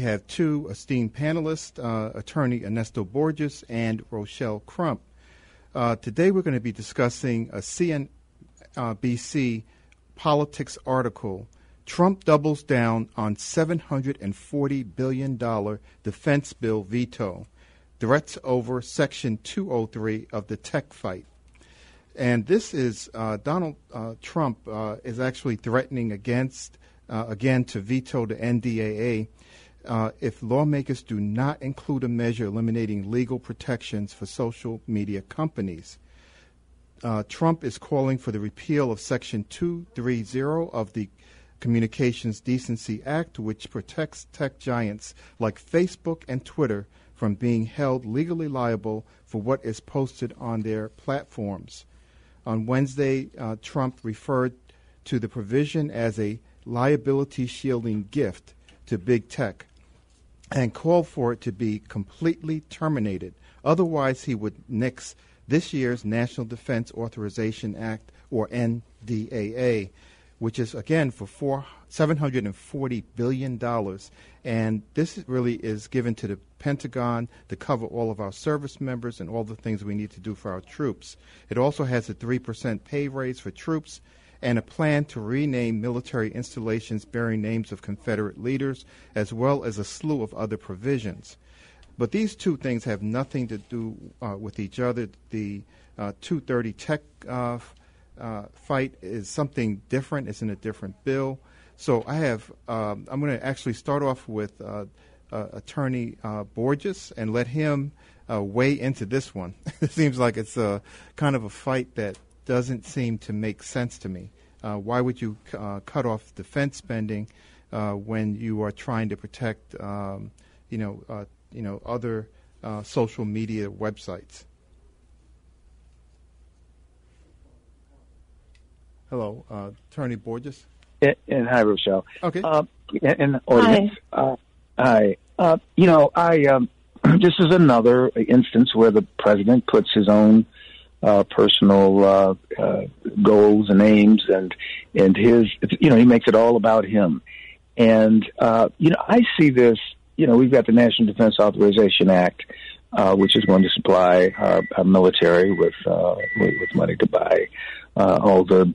We have two esteemed panelists, uh, attorney Ernesto Borges and Rochelle Crump. Uh, today we're going to be discussing a CNBC politics article. Trump doubles down on $740 billion defense bill veto, threats over Section 203 of the tech fight. And this is uh, Donald uh, Trump uh, is actually threatening against, uh, again, to veto the NDAA uh, if lawmakers do not include a measure eliminating legal protections for social media companies. Uh, Trump is calling for the repeal of Section 230 of the Communications Decency Act, which protects tech giants like Facebook and Twitter from being held legally liable for what is posted on their platforms. On Wednesday, uh, Trump referred to the provision as a liability shielding gift to big tech and called for it to be completely terminated. Otherwise, he would nix this year's National Defense Authorization Act, or NDAA, which is again for four, $740 billion. And this really is given to the Pentagon to cover all of our service members and all the things we need to do for our troops. It also has a 3% pay raise for troops and a plan to rename military installations bearing names of Confederate leaders, as well as a slew of other provisions. But these two things have nothing to do uh, with each other. The uh, 230 tech uh, uh, fight is something different. It's in a different bill. So I have. Um, I'm going to actually start off with uh, uh, Attorney Borges and let him weigh into this one. it seems like it's a kind of a fight that doesn't seem to make sense to me. Uh, why would you uh, cut off defense spending uh, when you are trying to protect, um, you know, uh, you know, other uh, social media websites? Hello, uh, Attorney Borges. And, and, hi, Rochelle. Okay. and audience. Hi. hi. you know, I um, this is another instance where the president puts his own uh, personal uh, uh, goals and aims, and and his you know he makes it all about him. And uh, you know I see this. You know we've got the National Defense Authorization Act, uh, which is going to supply our, our military with, uh, with with money to buy uh, all the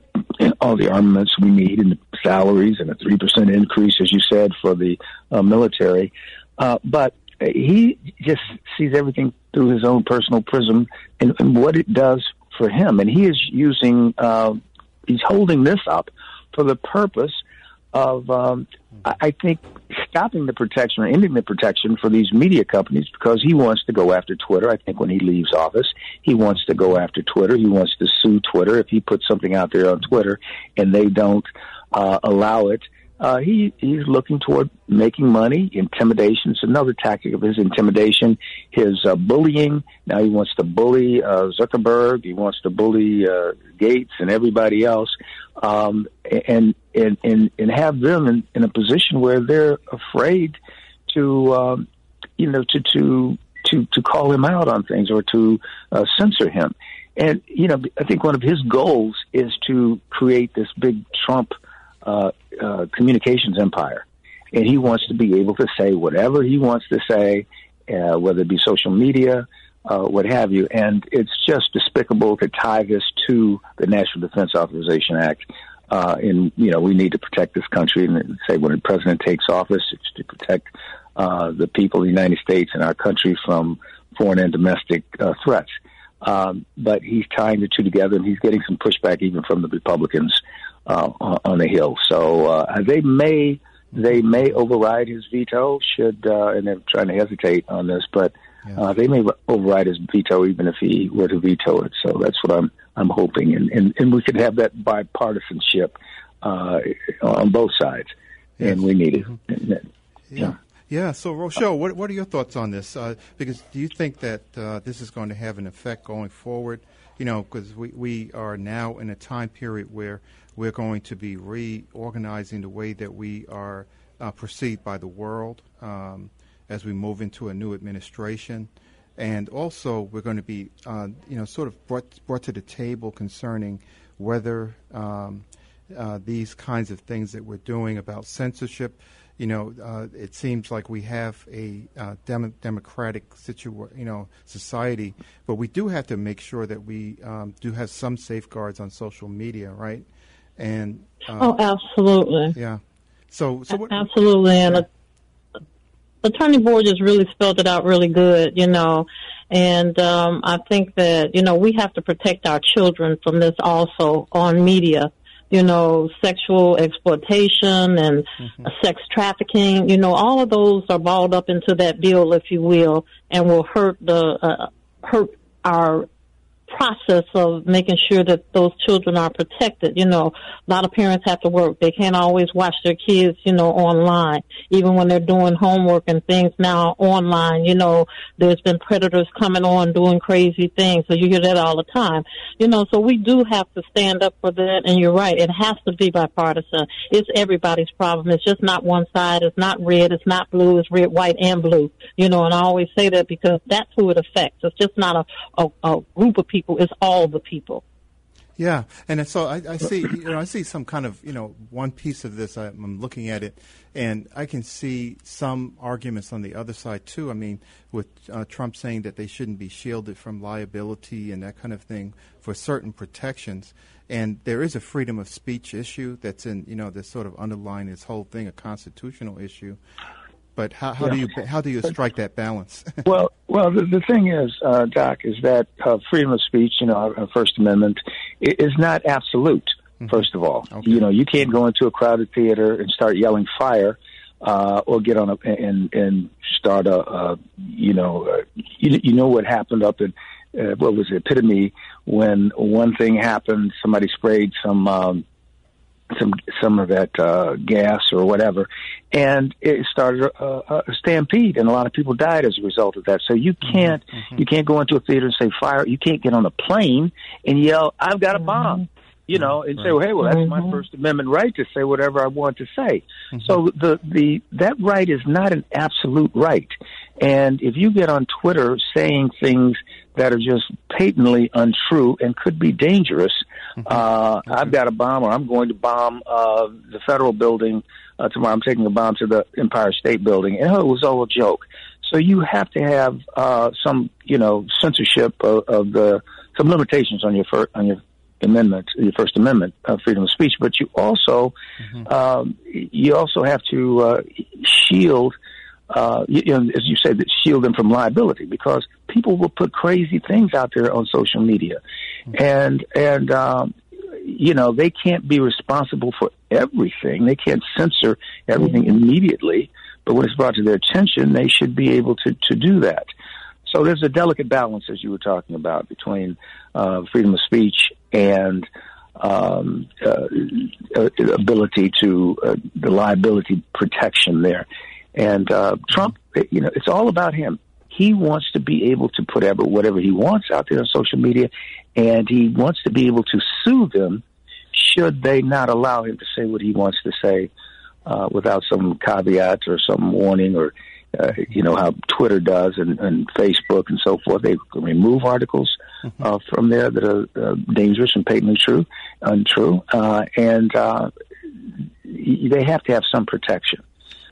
all the armaments we need and the salaries and a three percent increase, as you said, for the uh, military. Uh, but he just sees everything through his own personal prism and, and what it does for him. And he is using, uh, he's holding this up for the purpose of, um, I think, stopping the protection or ending the protection for these media companies because he wants to go after Twitter. I think when he leaves office, he wants to go after Twitter. He wants to sue Twitter if he puts something out there on Twitter and they don't uh, allow it uh, he he's looking toward making money. Intimidation is another tactic of his intimidation. His uh, bullying. Now he wants to bully uh, Zuckerberg. He wants to bully uh, Gates and everybody else, um, and and and and have them in, in a position where they're afraid to um, you know to to to to call him out on things or to uh, censor him. And you know, I think one of his goals is to create this big Trump uh, uh, communications empire, and he wants to be able to say whatever he wants to say, uh, whether it be social media, uh, what have you. And it's just despicable to tie this to the National Defense Authorization Act. Uh, and you know, we need to protect this country, and say when the president takes office, it's to protect uh, the people of the United States and our country from foreign and domestic uh, threats. Um, but he's tying the two together, and he's getting some pushback even from the Republicans uh, on the Hill. So uh, they may they may override his veto should, uh, and they're trying to hesitate on this, but yeah. uh, they may override his veto even if he were to veto it. So that's what I'm I'm hoping, and and, and we could have that bipartisanship uh, on both sides, yes. and we need it. Mm-hmm. Yeah. yeah. Yeah. So Rochelle, what what are your thoughts on this? Uh, because do you think that uh, this is going to have an effect going forward? You know, because we we are now in a time period where we're going to be reorganizing the way that we are uh, perceived by the world um, as we move into a new administration, and also we're going to be, uh, you know, sort of brought brought to the table concerning whether um, uh, these kinds of things that we're doing about censorship. You know, uh, it seems like we have a uh, dem- democratic situa- you know, society, but we do have to make sure that we um, do have some safeguards on social media, right? And uh, oh, absolutely, yeah. So, so what, absolutely, and yeah. Attorney Borges really spelled it out really good, you know. And um, I think that you know we have to protect our children from this also on media you know, sexual exploitation and mm-hmm. sex trafficking. You know, all of those are balled up into that bill, if you will, and will hurt the uh, hurt our process of making sure that those children are protected. You know, a lot of parents have to work. They can't always watch their kids, you know, online. Even when they're doing homework and things now online, you know, there's been predators coming on doing crazy things. So you hear that all the time. You know, so we do have to stand up for that. And you're right. It has to be bipartisan. It's everybody's problem. It's just not one side. It's not red. It's not blue. It's red, white, and blue. You know, and I always say that because that's who it affects. It's just not a, a, a group of people people is all the people. Yeah, and so I, I, see, you know, I see some kind of, you know, one piece of this. I'm looking at it, and I can see some arguments on the other side too. I mean, with uh, Trump saying that they shouldn't be shielded from liability and that kind of thing for certain protections, and there is a freedom of speech issue that's in, you know, that's sort of underlying this whole thing, a constitutional issue. But how, how yeah. do you how do you strike that balance? well, well, the, the thing is, uh, Doc, is that uh, freedom of speech, you know, our First Amendment, is not absolute. Mm-hmm. First of all, okay. you know, you can't go into a crowded theater and start yelling fire, uh, or get on a and and start a, a you know, uh, you, you know what happened up in uh, what was it, epitome when one thing happened, somebody sprayed some. Um, some some of that uh, gas or whatever, and it started a, a stampede, and a lot of people died as a result of that. So you mm-hmm. can't mm-hmm. you can't go into a theater and say fire. You can't get on a plane and yell, "I've got a mm-hmm. bomb." Mm-hmm. You know, and right. say, well, "Hey, well, that's my mm-hmm. First Amendment right to say whatever I want to say." Mm-hmm. So the the that right is not an absolute right, and if you get on Twitter saying things that are just patently untrue and could be dangerous. Uh. I've got a bomb, or I'm going to bomb uh, the federal building uh, tomorrow. I'm taking a bomb to the Empire State Building, and oh, it was all a joke. So you have to have uh, some, you know, censorship of, of the some limitations on your fir- on your amendment, your First Amendment, uh, freedom of speech. But you also mm-hmm. um, you also have to uh, shield uh, you, you know, as you say, that shield them from liability because people will put crazy things out there on social media, mm-hmm. and and um, you know they can't be responsible for everything. They can't censor everything mm-hmm. immediately, but when it's brought to their attention, they should be able to to do that. So there's a delicate balance, as you were talking about, between uh, freedom of speech and um, uh, uh ability to uh, the liability protection there. And uh, Trump, you know, it's all about him. He wants to be able to put ever, whatever he wants out there on social media, and he wants to be able to sue them should they not allow him to say what he wants to say uh, without some caveat or some warning or uh, you know how Twitter does and, and Facebook and so forth. They can remove articles mm-hmm. uh, from there that are uh, dangerous and patently true, untrue, uh, and uh, they have to have some protection.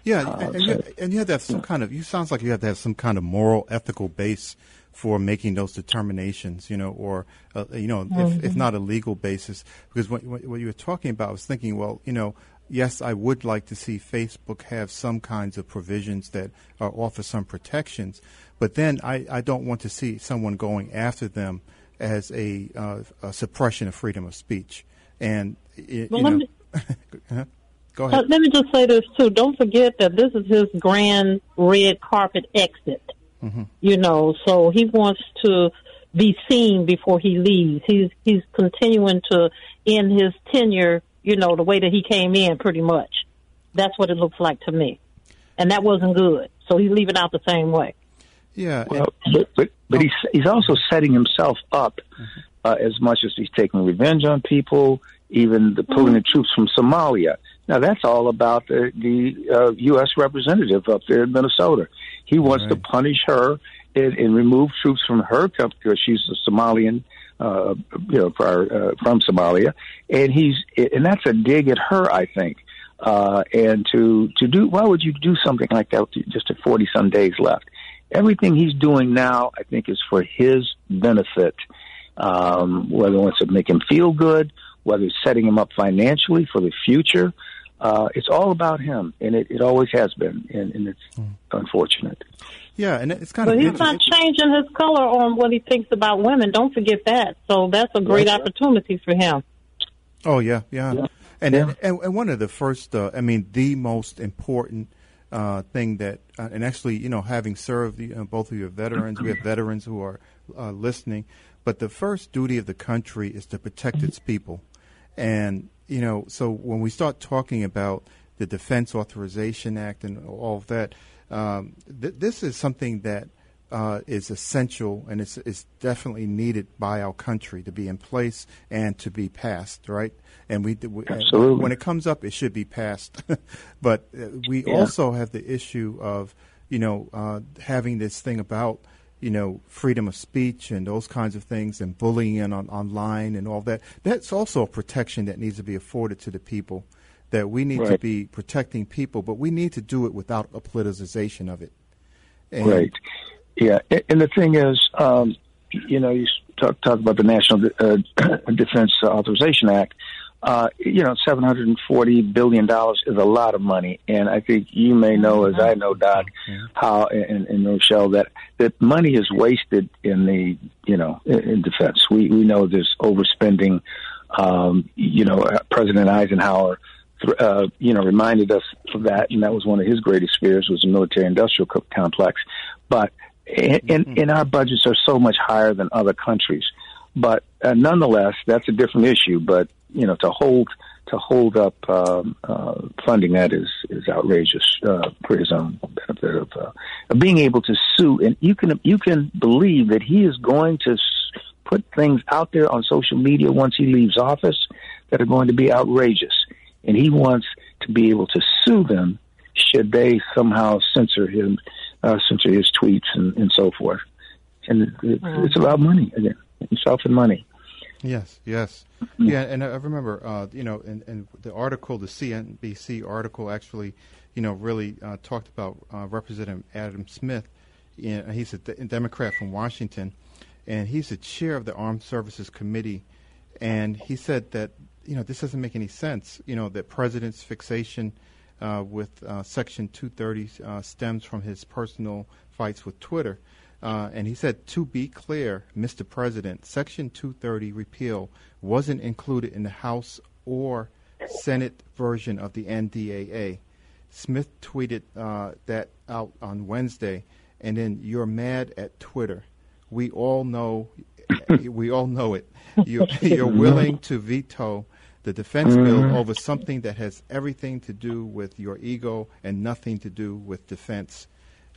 Yeah, uh, and, so, you, and you have to have some kind of. You sounds like you have to have some kind of moral, ethical base for making those determinations, you know, or uh, you know, mm-hmm. if, if mm-hmm. not a legal basis. Because what, what you were talking about, I was thinking, well, you know, yes, I would like to see Facebook have some kinds of provisions that uh, offer some protections, but then I, I don't want to see someone going after them as a, uh, a suppression of freedom of speech. And well, you know, me, Go ahead. Uh, let me just say this too. Don't forget that this is his grand red carpet exit. Mm-hmm. You know, so he wants to be seen before he leaves. He's he's continuing to end his tenure. You know, the way that he came in, pretty much. That's what it looks like to me. and that wasn't good. So he's leaving out the same way. Yeah, well, but but, but he's he's also setting himself up mm-hmm. uh, as much as he's taking revenge on people, even the pulling mm-hmm. the troops from Somalia. Now that's all about the the uh, U.S. representative up there in Minnesota. He wants right. to punish her and, and remove troops from her country because she's a Somalian, uh, you know, uh, from Somalia, and he's and that's a dig at her, I think. Uh, and to to do why would you do something like that with just a forty some days left? everything he's doing now, I think, is for his benefit. Um, whether it wants to make him feel good, whether it's setting him up financially for the future, uh, it's all about him, and it, it always has been, and, and it's mm. unfortunate. Yeah, and it's kind but of. But he's not changing his color on what he thinks about women. Don't forget that. So that's a great yeah. opportunity for him. Oh yeah, yeah, yeah. And, yeah. and and one of the first, uh, I mean, the most important uh, thing that, uh, and actually, you know, having served the, uh, both of you are veterans, we have veterans who are uh, listening, but the first duty of the country is to protect its people. And, you know, so when we start talking about the Defense Authorization Act and all of that, um, th- this is something that uh, is essential and it's, it's definitely needed by our country to be in place and to be passed, right? And we, we Absolutely. when it comes up, it should be passed. but uh, we yeah. also have the issue of, you know, uh, having this thing about, you know, freedom of speech and those kinds of things and bullying on online and all that. That's also a protection that needs to be afforded to the people. That we need right. to be protecting people, but we need to do it without a politicization of it. And right. Yeah, and the thing is, um, you know, you talk, talk about the National uh, Defense Authorization Act. Uh, you know, seven hundred and forty billion dollars is a lot of money, and I think you may know, as I know, Doc, how and, and Rochelle that that money is wasted in the you know in, in defense. We we know there's overspending. Um, you know, President Eisenhower uh, you know, reminded us of that, and that was one of his greatest fears was the military-industrial co- complex. But and, mm-hmm. and our budgets are so much higher than other countries. But uh, nonetheless, that's a different issue. But you know, to hold to hold up um, uh, funding that is is outrageous uh, for his own benefit of, uh, of being able to sue. And you can you can believe that he is going to put things out there on social media once he leaves office that are going to be outrageous, and he wants to be able to sue them should they somehow censor him uh, censor his tweets and, and so forth. And it, it, it's about money again, himself and money. Yes, yes, mm-hmm. yeah. And I remember, uh, you know, and, and the article, the CNBC article, actually, you know, really uh, talked about uh, Representative Adam Smith. he's a Democrat from Washington, and he's the chair of the Armed Services Committee. And he said that you know this doesn't make any sense. You know that president's fixation uh, with uh, Section 230 uh, stems from his personal fights with Twitter. Uh, and he said, to be clear, Mr. President, Section 230 repeal wasn't included in the House or Senate version of the NDAA. Smith tweeted uh, that out on Wednesday, and then you're mad at Twitter. We all know, we all know it. You, you're willing to veto the defense mm-hmm. bill over something that has everything to do with your ego and nothing to do with defense.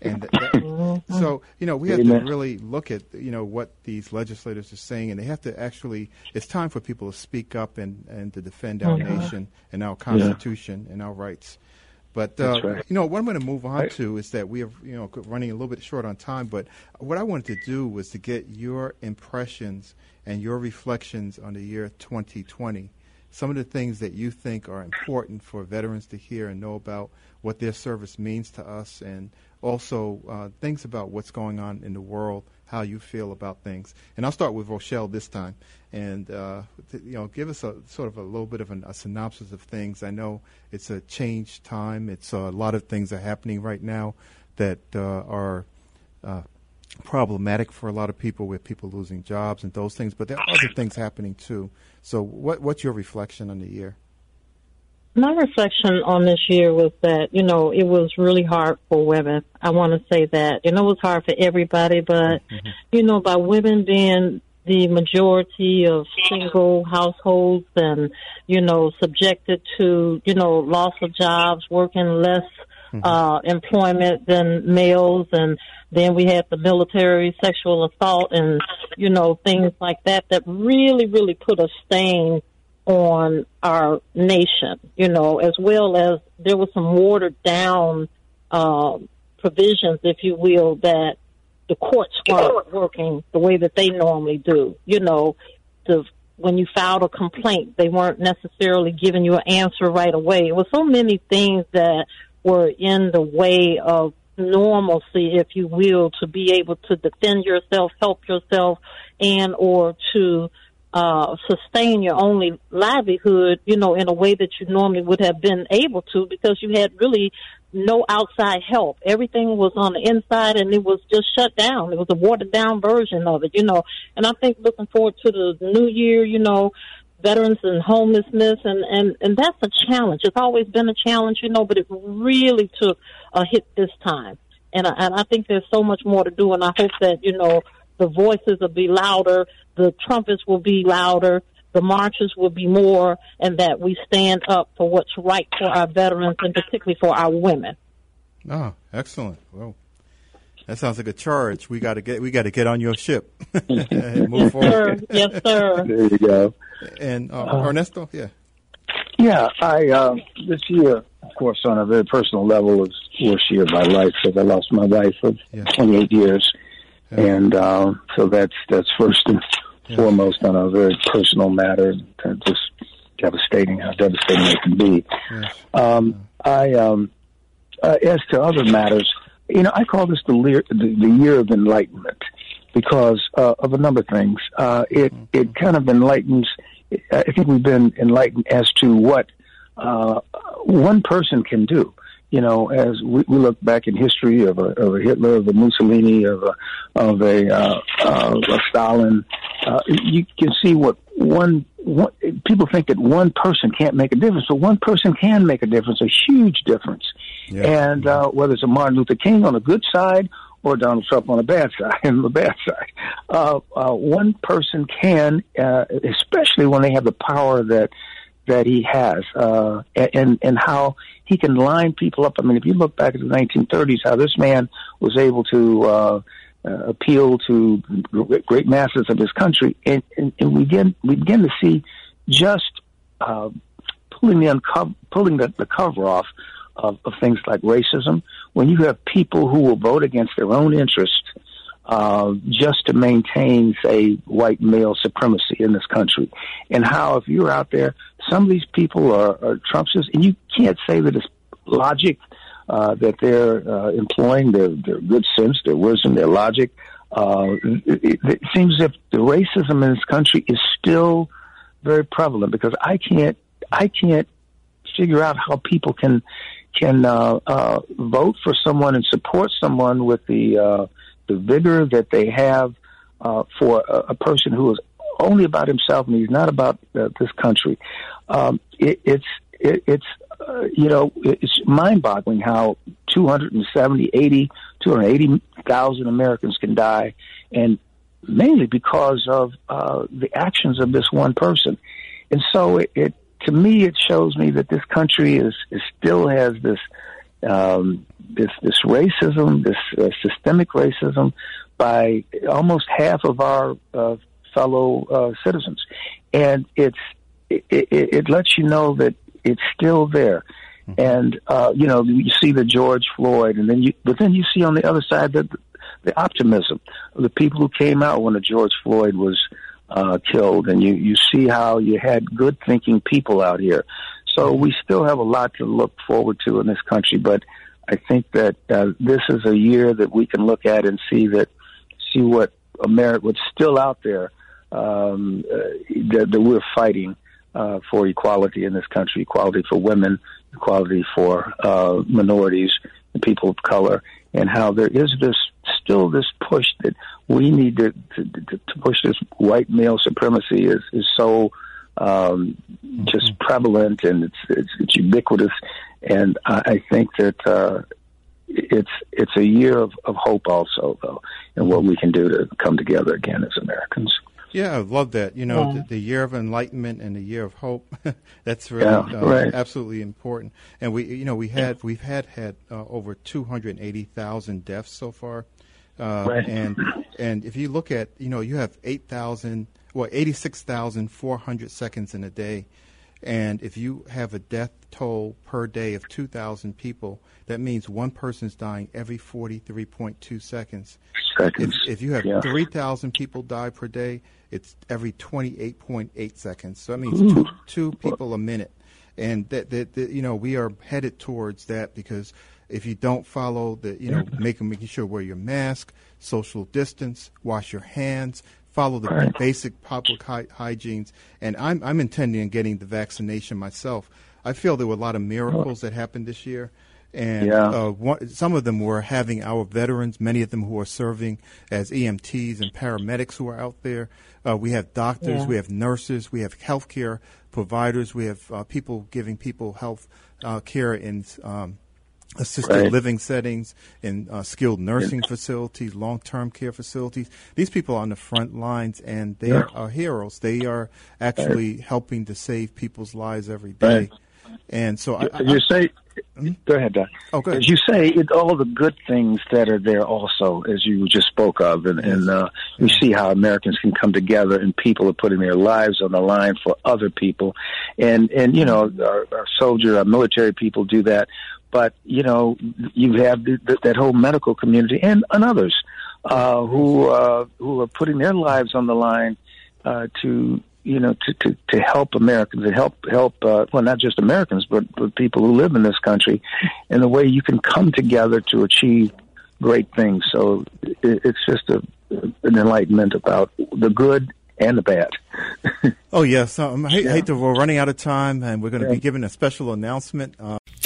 And that, mm-hmm. so, you know, we have to really look at, you know, what these legislators are saying, and they have to actually. It's time for people to speak up and and to defend our mm-hmm. nation and our Constitution yeah. and our rights. But uh, right. you know, what I'm going to move on right. to is that we are, you know, running a little bit short on time. But what I wanted to do was to get your impressions and your reflections on the year 2020 some of the things that you think are important for veterans to hear and know about what their service means to us, and also uh, things about what's going on in the world, how you feel about things. And I'll start with Rochelle this time, and uh, you know, give us a sort of a little bit of an, a synopsis of things. I know it's a changed time. It's uh, a lot of things are happening right now that uh, are uh, problematic for a lot of people with people losing jobs and those things, but there are other things happening too. So, what, what's your reflection on the year? My reflection on this year was that, you know, it was really hard for women. I want to say that. You know, it was hard for everybody, but, mm-hmm. you know, by women being the majority of single households and, you know, subjected to, you know, loss of jobs, working less mm-hmm. uh, employment than males, and then we had the military sexual assault and you know things like that that really, really put a stain on our nation. You know, as well as there was some watered down uh, provisions, if you will, that the courts weren't working the way that they normally do. You know, the when you filed a complaint, they weren't necessarily giving you an answer right away. It was so many things that were in the way of normalcy, if you will, to be able to defend yourself, help yourself, and or to uh, sustain your only livelihood, you know, in a way that you normally would have been able to because you had really no outside help. Everything was on the inside and it was just shut down. It was a watered down version of it, you know. And I think looking forward to the new year, you know, veterans and homelessness and, and, and that's a challenge. It's always been a challenge, you know, but it really took a hit this time. And I, and I think there's so much more to do and I hope that, you know, the voices will be louder, the trumpets will be louder, the marches will be more, and that we stand up for what's right for our veterans and particularly for our women. Oh, excellent. Well, that sounds like a charge. We got to get we got to get on your ship move yes, forward. Sir. Yes, sir. there you go. And uh, uh, Ernesto, yeah. Yeah, I uh, this year, of course, on a very personal level, was worst year of my life because I lost my wife of yeah. 28 years, yeah. and uh, so that's that's first and foremost on a very personal matter, just devastating how devastating it can be. Yes. Um, I, um, uh, as to other matters, you know, I call this the, lear, the, the year of enlightenment because uh, of a number of things. Uh, it mm-hmm. it kind of enlightens. I think we've been enlightened as to what uh, one person can do you know, as we, we look back in history of a, of a Hitler, of a Mussolini, of a of a, uh, uh, a Stalin, uh, you can see what one, one people think that one person can't make a difference, but one person can make a difference, a huge difference. Yeah. And uh, whether it's a Martin Luther King on the good side or Donald Trump on the bad side, on the bad side, uh, uh, one person can, uh, especially when they have the power that that he has, uh, and and how he can line people up. I mean, if you look back at the 1930s, how this man was able to uh, uh, appeal to great masses of his country, and, and, and we begin we begin to see just uh, pulling the uncover, pulling the, the cover off of, of things like racism. When you have people who will vote against their own interests uh, just to maintain, say, white male supremacy in this country. And how, if you're out there, some of these people are, are Trumpsters, and you can't say that it's logic uh, that they're uh, employing, their, their good sense, their wisdom, their logic. Uh, it, it seems as if the racism in this country is still very prevalent because I can't, I can't figure out how people can can uh, uh, vote for someone and support someone with the uh, the vigor that they have uh, for a, a, person who is only about himself and he's not about uh, this country. Um, it, it's it, it's uh, you know it's mind-boggling how 270, 80, 280,000 Americans can die, and mainly because of uh, the actions of this one person. And so it, it to me it shows me that this country is, is still has this um, this this racism, this uh, systemic racism, by almost half of our uh, fellow uh, citizens, and it's it, it, it, lets you know that it's still there. Mm-hmm. And uh, you know, you see the George Floyd, and then you, but then you see on the other side that the optimism of the people who came out when the George Floyd was uh, killed, and you you see how you had good thinking people out here. So we still have a lot to look forward to in this country, but I think that uh, this is a year that we can look at and see that see what America, what's still out there um, uh, that, that, we're fighting uh, for equality in this country, equality for women, equality for uh, minorities and people of color, and how there is this still this push that we need to to, to push this white male supremacy is is so um, just prevalent and it's, it's, it's ubiquitous. And I, I think that uh, it's it's a year of, of hope also, though, and what we can do to come together again as Americans. Yeah, I love that. You know, yeah. the, the, year of enlightenment and the year of hope. that's really yeah, uh, right. absolutely important. And we, you know, we had we've had had uh, over two hundred eighty thousand deaths so far. Uh, right. And and if you look at, you know, you have eight thousand, well, eighty six thousand four hundred seconds in a day. And if you have a death toll per day of 2,000 people, that means one person's dying every 43.2 seconds. Seconds. If, if you have yeah. 3,000 people die per day, it's every 28.8 seconds. So that means two, two people a minute. And that, that, that, you know, we are headed towards that because if you don't follow the, you know, making making sure wear your mask, social distance, wash your hands, follow the right. basic public hy- hygienes. And I'm I'm intending on getting the vaccination myself. I feel there were a lot of miracles that happened this year. And yeah. uh, one, some of them were having our veterans, many of them who are serving as EMTs and paramedics who are out there. Uh, we have doctors, Yeah. we have nurses, we have healthcare providers, we have uh, people giving people health uh, care in um, assisted Right. living settings, in uh, skilled nursing facilities, long-term care facilities. These people are on the front lines, and they Yeah. are heroes. They are actually helping to save people's lives every day. Right. And so, I, I, you say, Hmm? go ahead, Doc. oh, good. As you say, it, all the good things that are there also, as you just spoke of, and, and uh, we see how Americans can come together and people are putting their lives on the line for other people, and and you know our, our soldier, our military people do that, but you know you have the, the, that whole medical community and, and others uh, who uh, who are putting their lives on the line uh, to you know to, to, to help Americans and help help uh, well not just Americans but, but people who live in this country in a way you can come together to achieve great things. So it, it's just a, an enlightenment about the good and the bad. oh yes, um, I hate, Yeah. hate to, we're running out of time, and we're going to Yeah. be giving a special announcement.